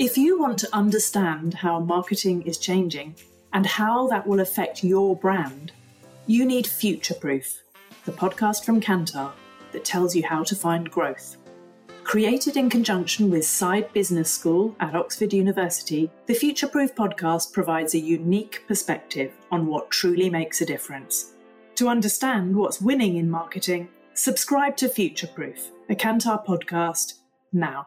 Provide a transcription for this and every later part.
If you want to understand how marketing is changing and how that will affect your brand, you need Future Proof, the podcast from Kantar that tells you how to find growth. Created in conjunction with Saïd Business School at Oxford University, the Future Proof podcast provides a unique perspective on what truly makes a difference. To understand what's winning in marketing, subscribe to Future Proof, a Kantar podcast, now.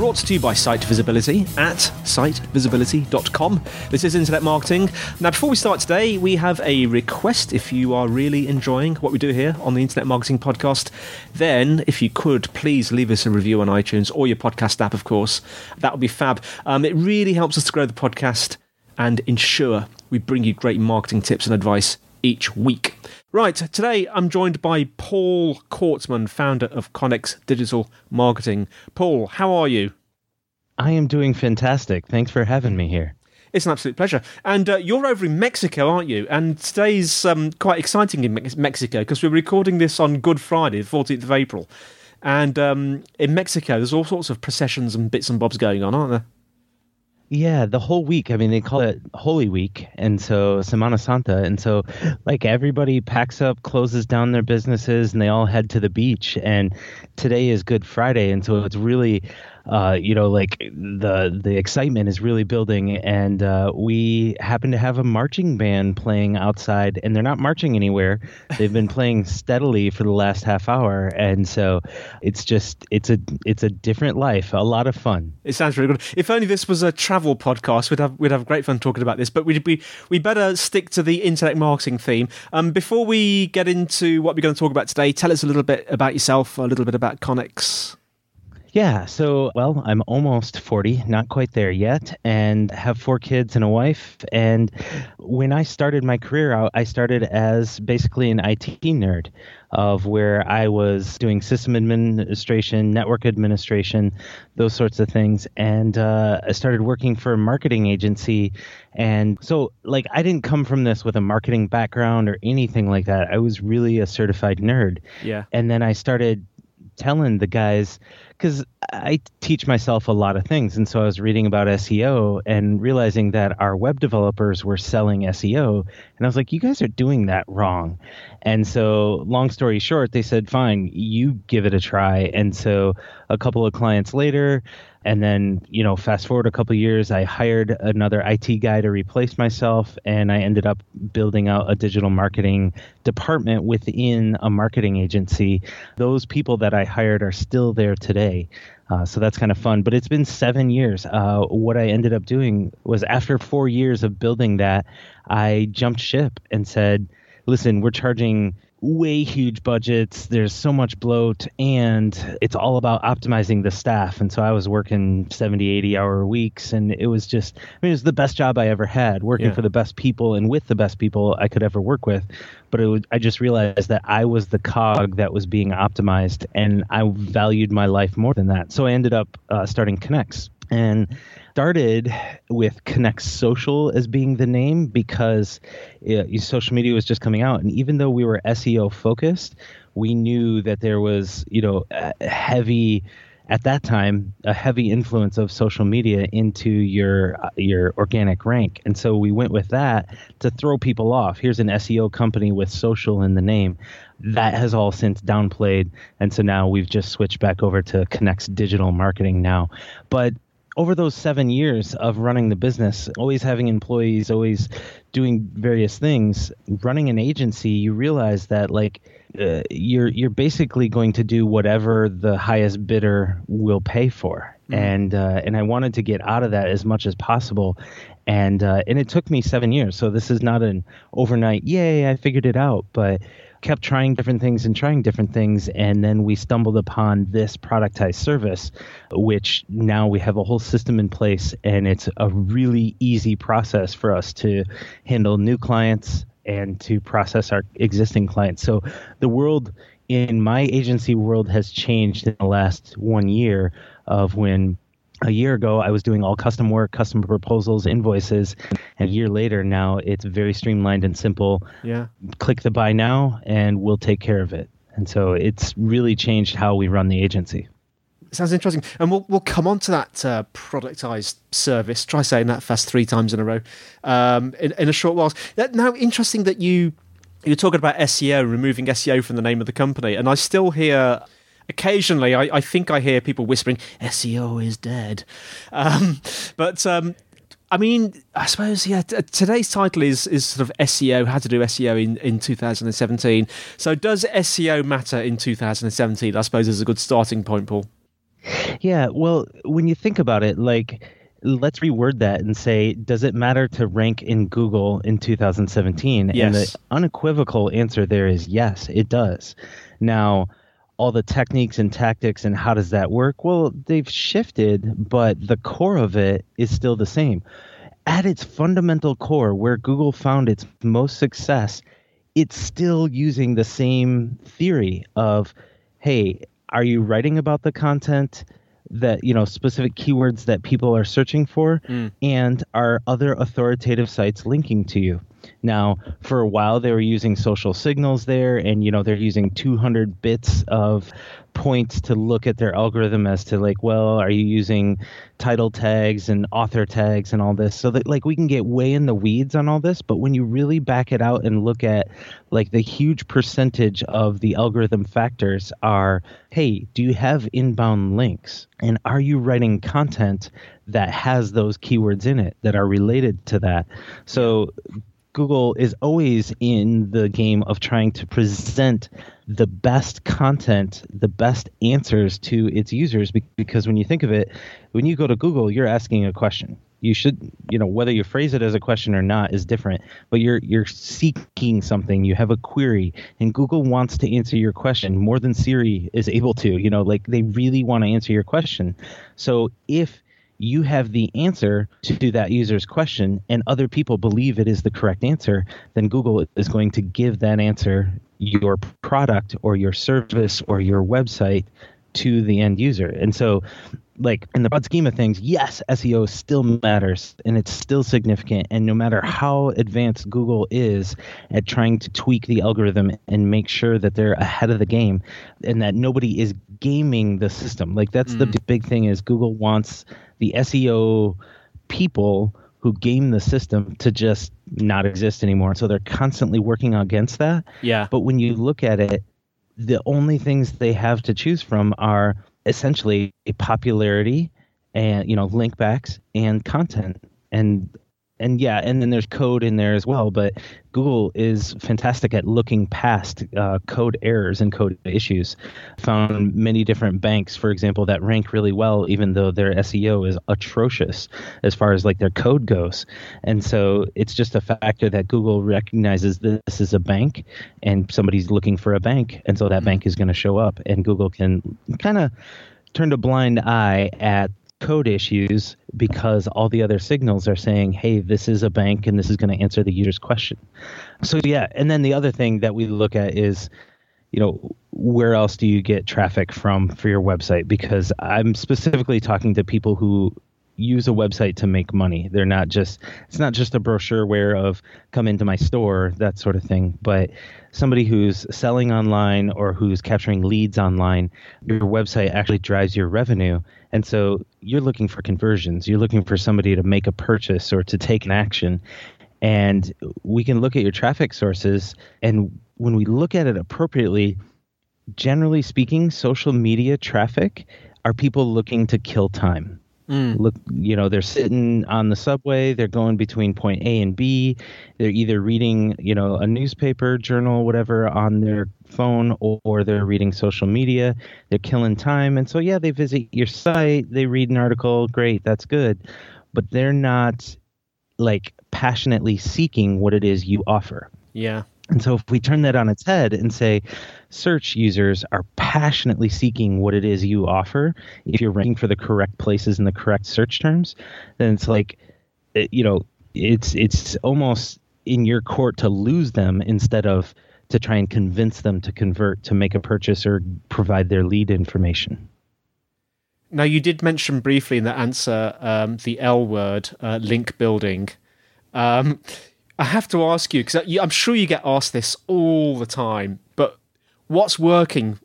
Brought to you by Site Visibility at sitevisibility.com. This is Internet Marketing. Now, before we start today, we have a request. If you are really enjoying what we do here on the Internet Marketing Podcast, then if you could please leave us a review on iTunes or your podcast app, of course, that would be fab. Um, it really helps us to grow the podcast and ensure we bring you great marketing tips and advice each week. Right, today I'm joined by Paul Kortman, founder of Connex Digital Marketing. Paul, how are you? I am doing fantastic. Thanks for having me here. It's an absolute pleasure. And uh, you're over in Mexico, aren't you? And today's um, quite exciting in Me- Mexico because we're recording this on Good Friday, the 14th of April. And um, in Mexico, there's all sorts of processions and bits and bobs going on, aren't there? Yeah, the whole week. I mean, they call it Holy Week, and so Semana Santa, and so like everybody packs up, closes down their businesses, and they all head to the beach. And today is Good Friday, and so it's really uh, you know, like the the excitement is really building, and uh, we happen to have a marching band playing outside, and they're not marching anywhere. They've been playing steadily for the last half hour, and so it's just it's a it's a different life, a lot of fun. It sounds really good. If only this was a travel podcast, we'd have we'd have great fun talking about this. But we we we better stick to the internet marketing theme. Um, before we get into what we're going to talk about today, tell us a little bit about yourself, a little bit about Connex. Yeah, so well, I'm almost 40, not quite there yet, and have four kids and a wife. And when I started my career out, I started as basically an IT nerd of where I was doing system administration, network administration, those sorts of things. And uh, I started working for a marketing agency. And so, like, I didn't come from this with a marketing background or anything like that. I was really a certified nerd. Yeah. And then I started telling the guys, because I teach myself a lot of things. And so I was reading about SEO and realizing that our web developers were selling SEO. And I was like, you guys are doing that wrong. And so, long story short, they said, fine, you give it a try. And so, a couple of clients later, and then, you know, fast forward a couple years, I hired another IT guy to replace myself, and I ended up building out a digital marketing department within a marketing agency. Those people that I hired are still there today. Uh, so that's kind of fun. But it's been seven years. Uh, what I ended up doing was after four years of building that, I jumped ship and said, listen, we're charging way huge budgets. There's so much bloat, and it's all about optimizing the staff. And so I was working 70, 80 hour weeks, and it was just, I mean, it was the best job I ever had, working Yeah. for the best people and with the best people I could ever work with. But it was, I just realized that I was the cog that was being optimized, and I valued my life more than that. So I ended up uh, starting Connex. And started with Connex Social as being the name because uh, social media was just coming out, and even though we were SEO focused, we knew that there was you know heavy at that time a heavy influence of social media into your uh, your organic rank. And so we went with that to throw people off. Here's an SEO company with social in the name. That has all since downplayed. And so now we've just switched back over to Connex digital marketing now. But over those seven years of running the business, always having employees, always doing various things, running an agency, you realize that like uh, you're you're basically going to do whatever the highest bidder will pay for, mm. and uh, and I wanted to get out of that as much as possible, and uh, and it took me seven years. So this is not an overnight, yay, I figured it out, but kept trying different things and trying different things and then we stumbled upon this productized service which now we have a whole system in place and it's a really easy process for us to handle new clients and to process our existing clients. So the world in my agency world has changed in the last one year of when a year ago i was doing all custom work custom proposals invoices and a year later now it's very streamlined and simple. Yeah. Click the buy now and we'll take care of it. And so it's really changed how we run the agency. Sounds interesting. And we'll, we'll come on to that uh, productized service. Try saying that fast three times in a row um, in, in a short while. Now interesting that you you're talking about seo removing seo from the name of the company. And i still hear occasionally, I, I, think I hear people whispering, SEO is dead. Um, but um, I mean, I suppose, yeah, t- today's title is, is sort of SEO, how to do SEO in, in 2017. So, does SEO matter in 2017? I suppose is a good starting point, Paul. Yeah, well, when you think about it, like, let's reword that and say, does it matter to rank in Google in 2017? Yes. And the unequivocal answer there is yes, it does. Now, all the techniques and tactics and how does that work? Well, they've shifted, but the core of it is still the same. At its fundamental core, where Google found its most success, it's still using the same theory of, hey, are you writing about the content? that you know specific keywords that people are searching for mm. and are other authoritative sites linking to you now, for a while, they were using social signals there, and you know they're using 200 bits of points to look at their algorithm as to like, well, are you using title tags and author tags and all this? So that like we can get way in the weeds on all this, but when you really back it out and look at like the huge percentage of the algorithm factors are, hey, do you have inbound links? And are you writing content that has those keywords in it that are related to that? So Google is always in the game of trying to present the best content, the best answers to its users. Because when you think of it, when you go to Google, you're asking a question. You should, you know, whether you phrase it as a question or not is different. But you're you're seeking something. You have a query, and Google wants to answer your question more than Siri is able to. You know, like they really want to answer your question. So if you have the answer to that user's question and other people believe it is the correct answer, then Google is going to give that answer, your product or your service or your website, to the end user. And so, like in the broad scheme of things, yes, SEO still matters and it's still significant. And no matter how advanced Google is at trying to tweak the algorithm and make sure that they're ahead of the game and that nobody is gaming the system, like that's mm. the big thing is Google wants the SEO people who game the system to just not exist anymore. So they're constantly working against that. Yeah. But when you look at it, the only things they have to choose from are essentially a popularity and you know link backs and content. And and yeah, and then there's code in there as well. But Google is fantastic at looking past uh, code errors and code issues. Found many different banks, for example, that rank really well, even though their SEO is atrocious as far as like their code goes. And so it's just a factor that Google recognizes this is a bank, and somebody's looking for a bank, and so that mm-hmm. bank is going to show up, and Google can kind of turn a blind eye at code issues because all the other signals are saying, hey, this is a bank and this is going to answer the user's question. So, yeah. And then the other thing that we look at is, you know, where else do you get traffic from for your website? Because I'm specifically talking to people who use a website to make money. They're not just it's not just a brochure where of come into my store that sort of thing, but somebody who's selling online or who's capturing leads online, your website actually drives your revenue. And so you're looking for conversions. You're looking for somebody to make a purchase or to take an action. And we can look at your traffic sources and when we look at it appropriately, generally speaking, social media traffic are people looking to kill time Mm. Look, you know, they're sitting on the subway, they're going between point A and B. They're either reading, you know, a newspaper, journal, whatever on their phone or, or they're reading social media. They're killing time. And so yeah, they visit your site, they read an article, great, that's good. But they're not like passionately seeking what it is you offer. Yeah. And so if we turn that on its head and say search users are passionately seeking what it is you offer, if you're ranking for the correct places in the correct search terms, then it's like you know, it's it's almost in your court to lose them instead of to try and convince them to convert to make a purchase or provide their lead information. Now, you did mention briefly in the answer um, the L word, uh, link building. Um, I have to ask you because I'm sure you get asked this all the time. But what's working,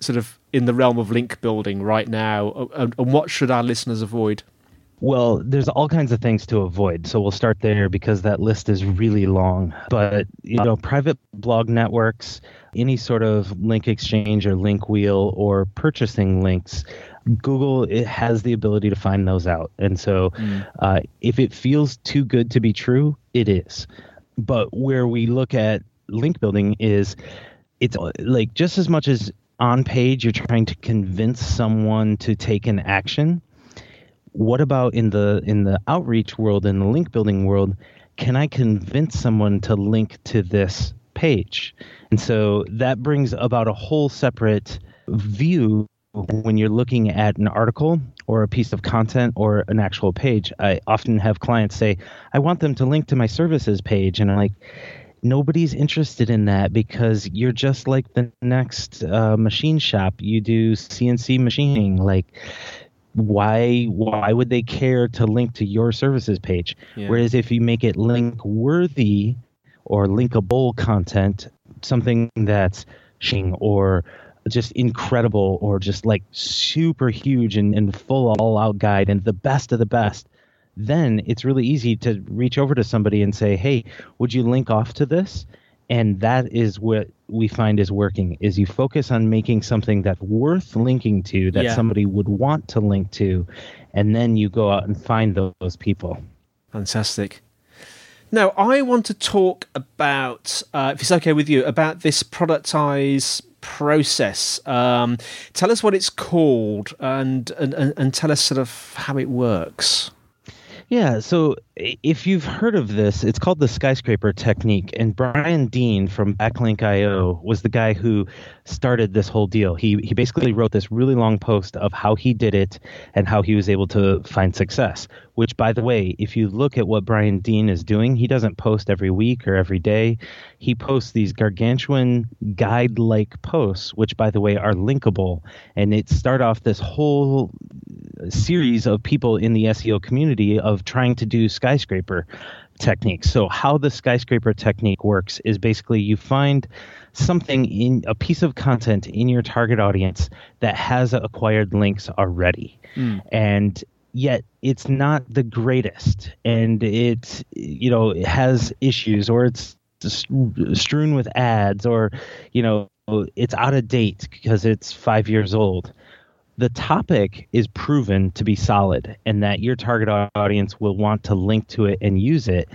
sort of in the realm of link building right now, and, and what should our listeners avoid? Well, there's all kinds of things to avoid. So we'll start there because that list is really long. But, you know, private blog networks, any sort of link exchange or link wheel or purchasing links, Google it has the ability to find those out. And so mm. uh, if it feels too good to be true, it is. But where we look at link building is it's uh, like just as much as on page you're trying to convince someone to take an action what about in the in the outreach world in the link building world can i convince someone to link to this page and so that brings about a whole separate view when you're looking at an article or a piece of content or an actual page, I often have clients say, I want them to link to my services page. And I'm like, nobody's interested in that because you're just like the next uh, machine shop. You do CNC machining. Like, why why would they care to link to your services page? Yeah. Whereas if you make it link worthy or linkable content, something that's shing or just incredible or just like super huge and, and full all out guide and the best of the best, then it's really easy to reach over to somebody and say, Hey, would you link off to this? And that is what we find is working is you focus on making something that's worth linking to that yeah. somebody would want to link to, and then you go out and find those people. Fantastic. Now, I want to talk about, uh, if it's okay with you, about this productize process. Um, tell us what it's called and, and, and tell us sort of how it works. Yeah, so if you've heard of this, it's called the skyscraper technique. And Brian Dean from Backlinko was the guy who started this whole deal. He he basically wrote this really long post of how he did it and how he was able to find success. Which, by the way, if you look at what Brian Dean is doing, he doesn't post every week or every day. He posts these gargantuan guide-like posts, which, by the way, are linkable. And it start off this whole series of people in the SEO community of trying to do skyscraper techniques. So, how the skyscraper technique works is basically you find something in a piece of content in your target audience that has acquired links already. Mm. And yet it's not the greatest and it you know it has issues or it's strewn with ads or you know it's out of date because it's 5 years old the topic is proven to be solid and that your target audience will want to link to it and use it.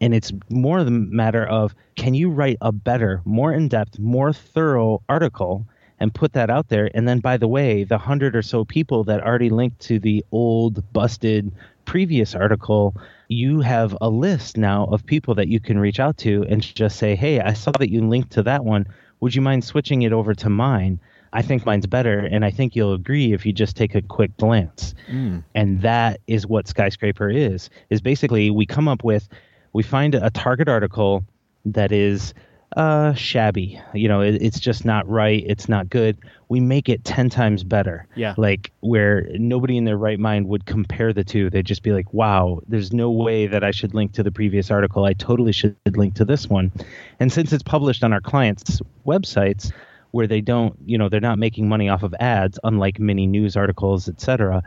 And it's more the matter of can you write a better, more in depth, more thorough article and put that out there? And then, by the way, the hundred or so people that already linked to the old, busted previous article, you have a list now of people that you can reach out to and just say, hey, I saw that you linked to that one. Would you mind switching it over to mine? I think mine's better, and I think you'll agree if you just take a quick glance. Mm. And that is what skyscraper is. Is basically we come up with, we find a target article that is uh, shabby. You know, it, it's just not right. It's not good. We make it ten times better. Yeah. Like where nobody in their right mind would compare the two. They'd just be like, "Wow, there's no way that I should link to the previous article. I totally should link to this one." And since it's published on our clients' websites, where they don't, you know, they're not making money off of ads, unlike many news articles, etc.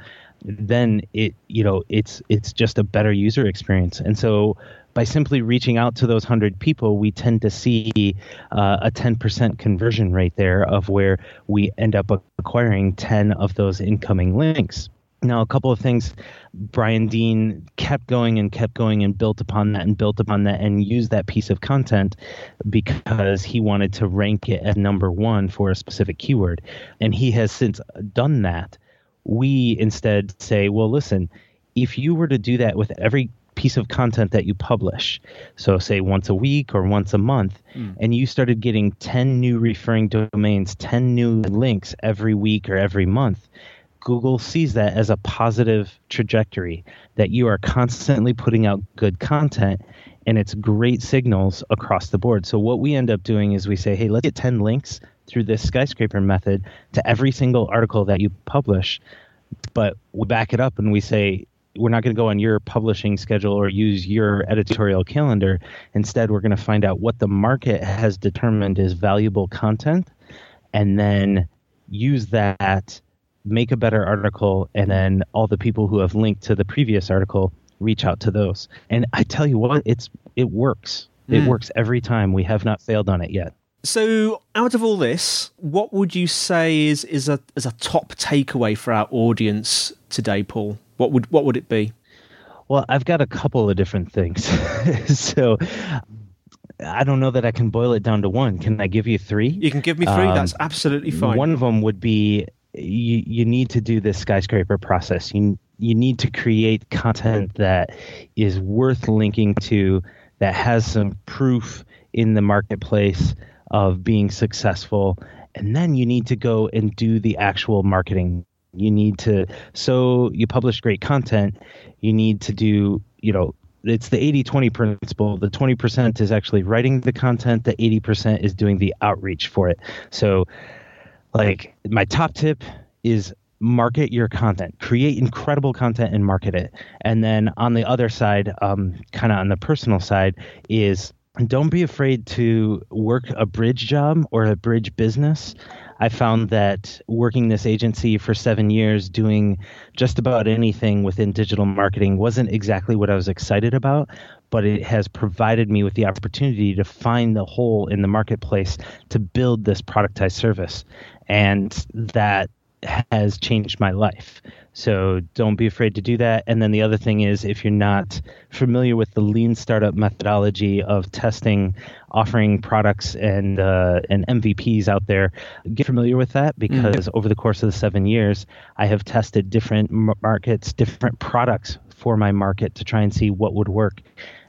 Then it, you know, it's it's just a better user experience. And so by simply reaching out to those 100 people, we tend to see uh, a 10% conversion rate there of where we end up acquiring 10 of those incoming links. Now, a couple of things. Brian Dean kept going and kept going and built upon that and built upon that and used that piece of content because he wanted to rank it as number one for a specific keyword. And he has since done that. We instead say, well, listen, if you were to do that with every piece of content that you publish, so say once a week or once a month, mm. and you started getting 10 new referring domains, 10 new links every week or every month, Google sees that as a positive trajectory that you are constantly putting out good content and it's great signals across the board. So what we end up doing is we say, hey, let's get 10 links through this skyscraper method to every single article that you publish. But we back it up and we say, we're not going to go on your publishing schedule or use your editorial calendar. Instead, we're going to find out what the market has determined is valuable content and then use that make a better article, and then all the people who have linked to the previous article reach out to those. And I tell you what, it's it works. Mm. It hmm. works every time. We have not failed on it yet. So, out of all this, what would you say is is a is a top takeaway for our audience today, Paul? What would what would it be? Well, I've got a couple of different things. so, I don't know that I can boil it down to one. Can I give you three? You can give me three. Um, That's absolutely fine. One of them would be you you need to do this skyscraper process. You you need to create content that is worth linking to, that has some proof in the marketplace of being successful, and then you need to go and do the actual marketing. You need to so you publish great content. You need to do you know it's the 80-20 principle the 20% is actually writing the content the 80% is doing the outreach for it so like my top tip is market your content. Create incredible content and market it. And then on the other side um, kind of on the personal side is don't be afraid to work a bridge job or a bridge business. I found that working this agency for seven years doing just about anything within digital marketing wasn't exactly what i was excited about but it has provided me with the opportunity to find the hole in the marketplace to build this productized service and that has changed my life. So don't be afraid to do that. And then the other thing is, if you're not familiar with the lean startup methodology of testing, offering products and uh, and MVPs out there, get familiar with that because mm-hmm. over the course of the seven years, I have tested different markets, different products for my market to try and see what would work,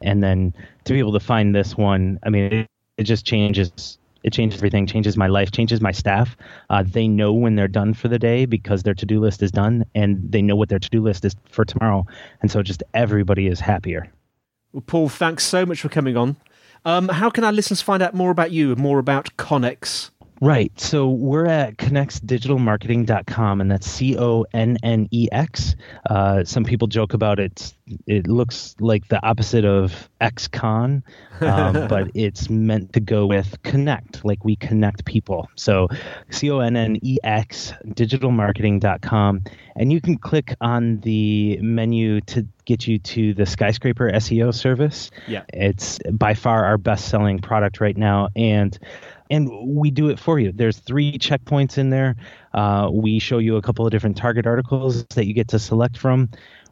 and then to be able to find this one. I mean, it, it just changes it changes everything changes my life changes my staff. Uh, they know when they're done for the day because their to-do list is done and they know what their to-do list is for tomorrow. And so just everybody is happier. Well paul thanks so much for coming on. Um, how can our listeners find out more about you and more about connex Right. So we're at connexdigitalmarketing.com, and that's C O N N E X. Uh, some people joke about it. It looks like the opposite of ex-con, um, but it's meant to go with connect, like we connect people. So C O N N E X, digitalmarketing.com. And you can click on the menu to get you to the skyscraper SEO service. Yeah. It's by far our best selling product right now. And and we do it for you. There's three checkpoints in there. Uh, we show you a couple of different target articles that you get to select from.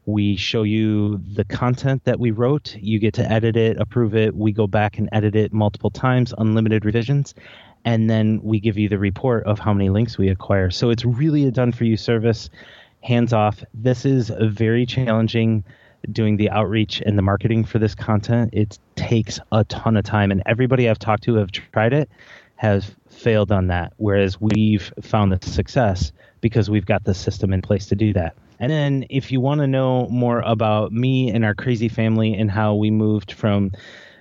We show you the content that we wrote. You get to edit it, approve it. We go back and edit it multiple times, unlimited revisions. And then we give you the report of how many links we acquire. So it's really a done for you service, hands off. This is very challenging doing the outreach and the marketing for this content. It takes a ton of time. And everybody I've talked to have tried it has failed on that, whereas we've found the success because we've got the system in place to do that. And then, if you want to know more about me and our crazy family and how we moved from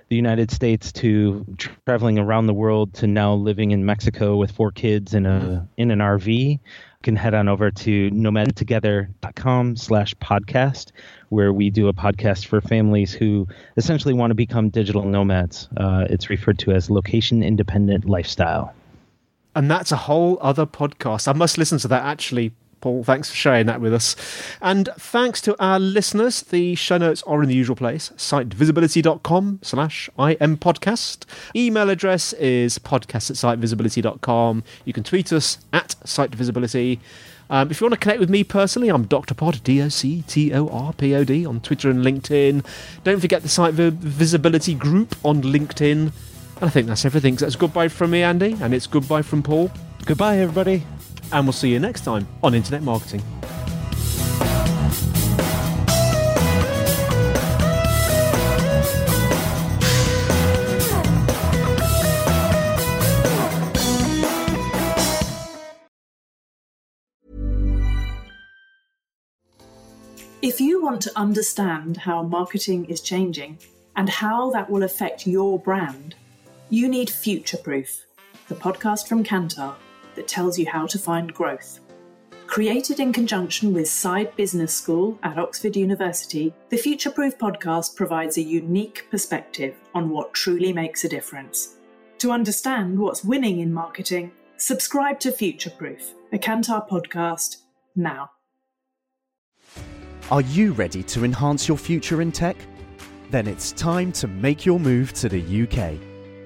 the United States to traveling around the world to now living in Mexico with four kids in a in an RV, can head on over to nomadtogether.com slash podcast, where we do a podcast for families who essentially want to become digital nomads. Uh, it's referred to as location independent lifestyle. And that's a whole other podcast. I must listen to that actually Paul, thanks for sharing that with us. And thanks to our listeners. The show notes are in the usual place, sitevisibility.com slash impodcast. Email address is podcast at sitevisibility.com. You can tweet us at sitevisibility. Um, if you want to connect with me personally, I'm Dr. Pod, D O C T O R P O D, on Twitter and LinkedIn. Don't forget the Site Visibility group on LinkedIn. And I think that's everything. So that's goodbye from me, Andy, and it's goodbye from Paul. Goodbye, everybody. And we'll see you next time on Internet Marketing. If you want to understand how marketing is changing and how that will affect your brand, you need Future Proof, the podcast from Kantar that tells you how to find growth. Created in conjunction with Saïd Business School at Oxford University, the Future Proof podcast provides a unique perspective on what truly makes a difference. To understand what's winning in marketing, subscribe to Future Proof, a Kantar podcast, now. Are you ready to enhance your future in tech? Then it's time to make your move to the UK,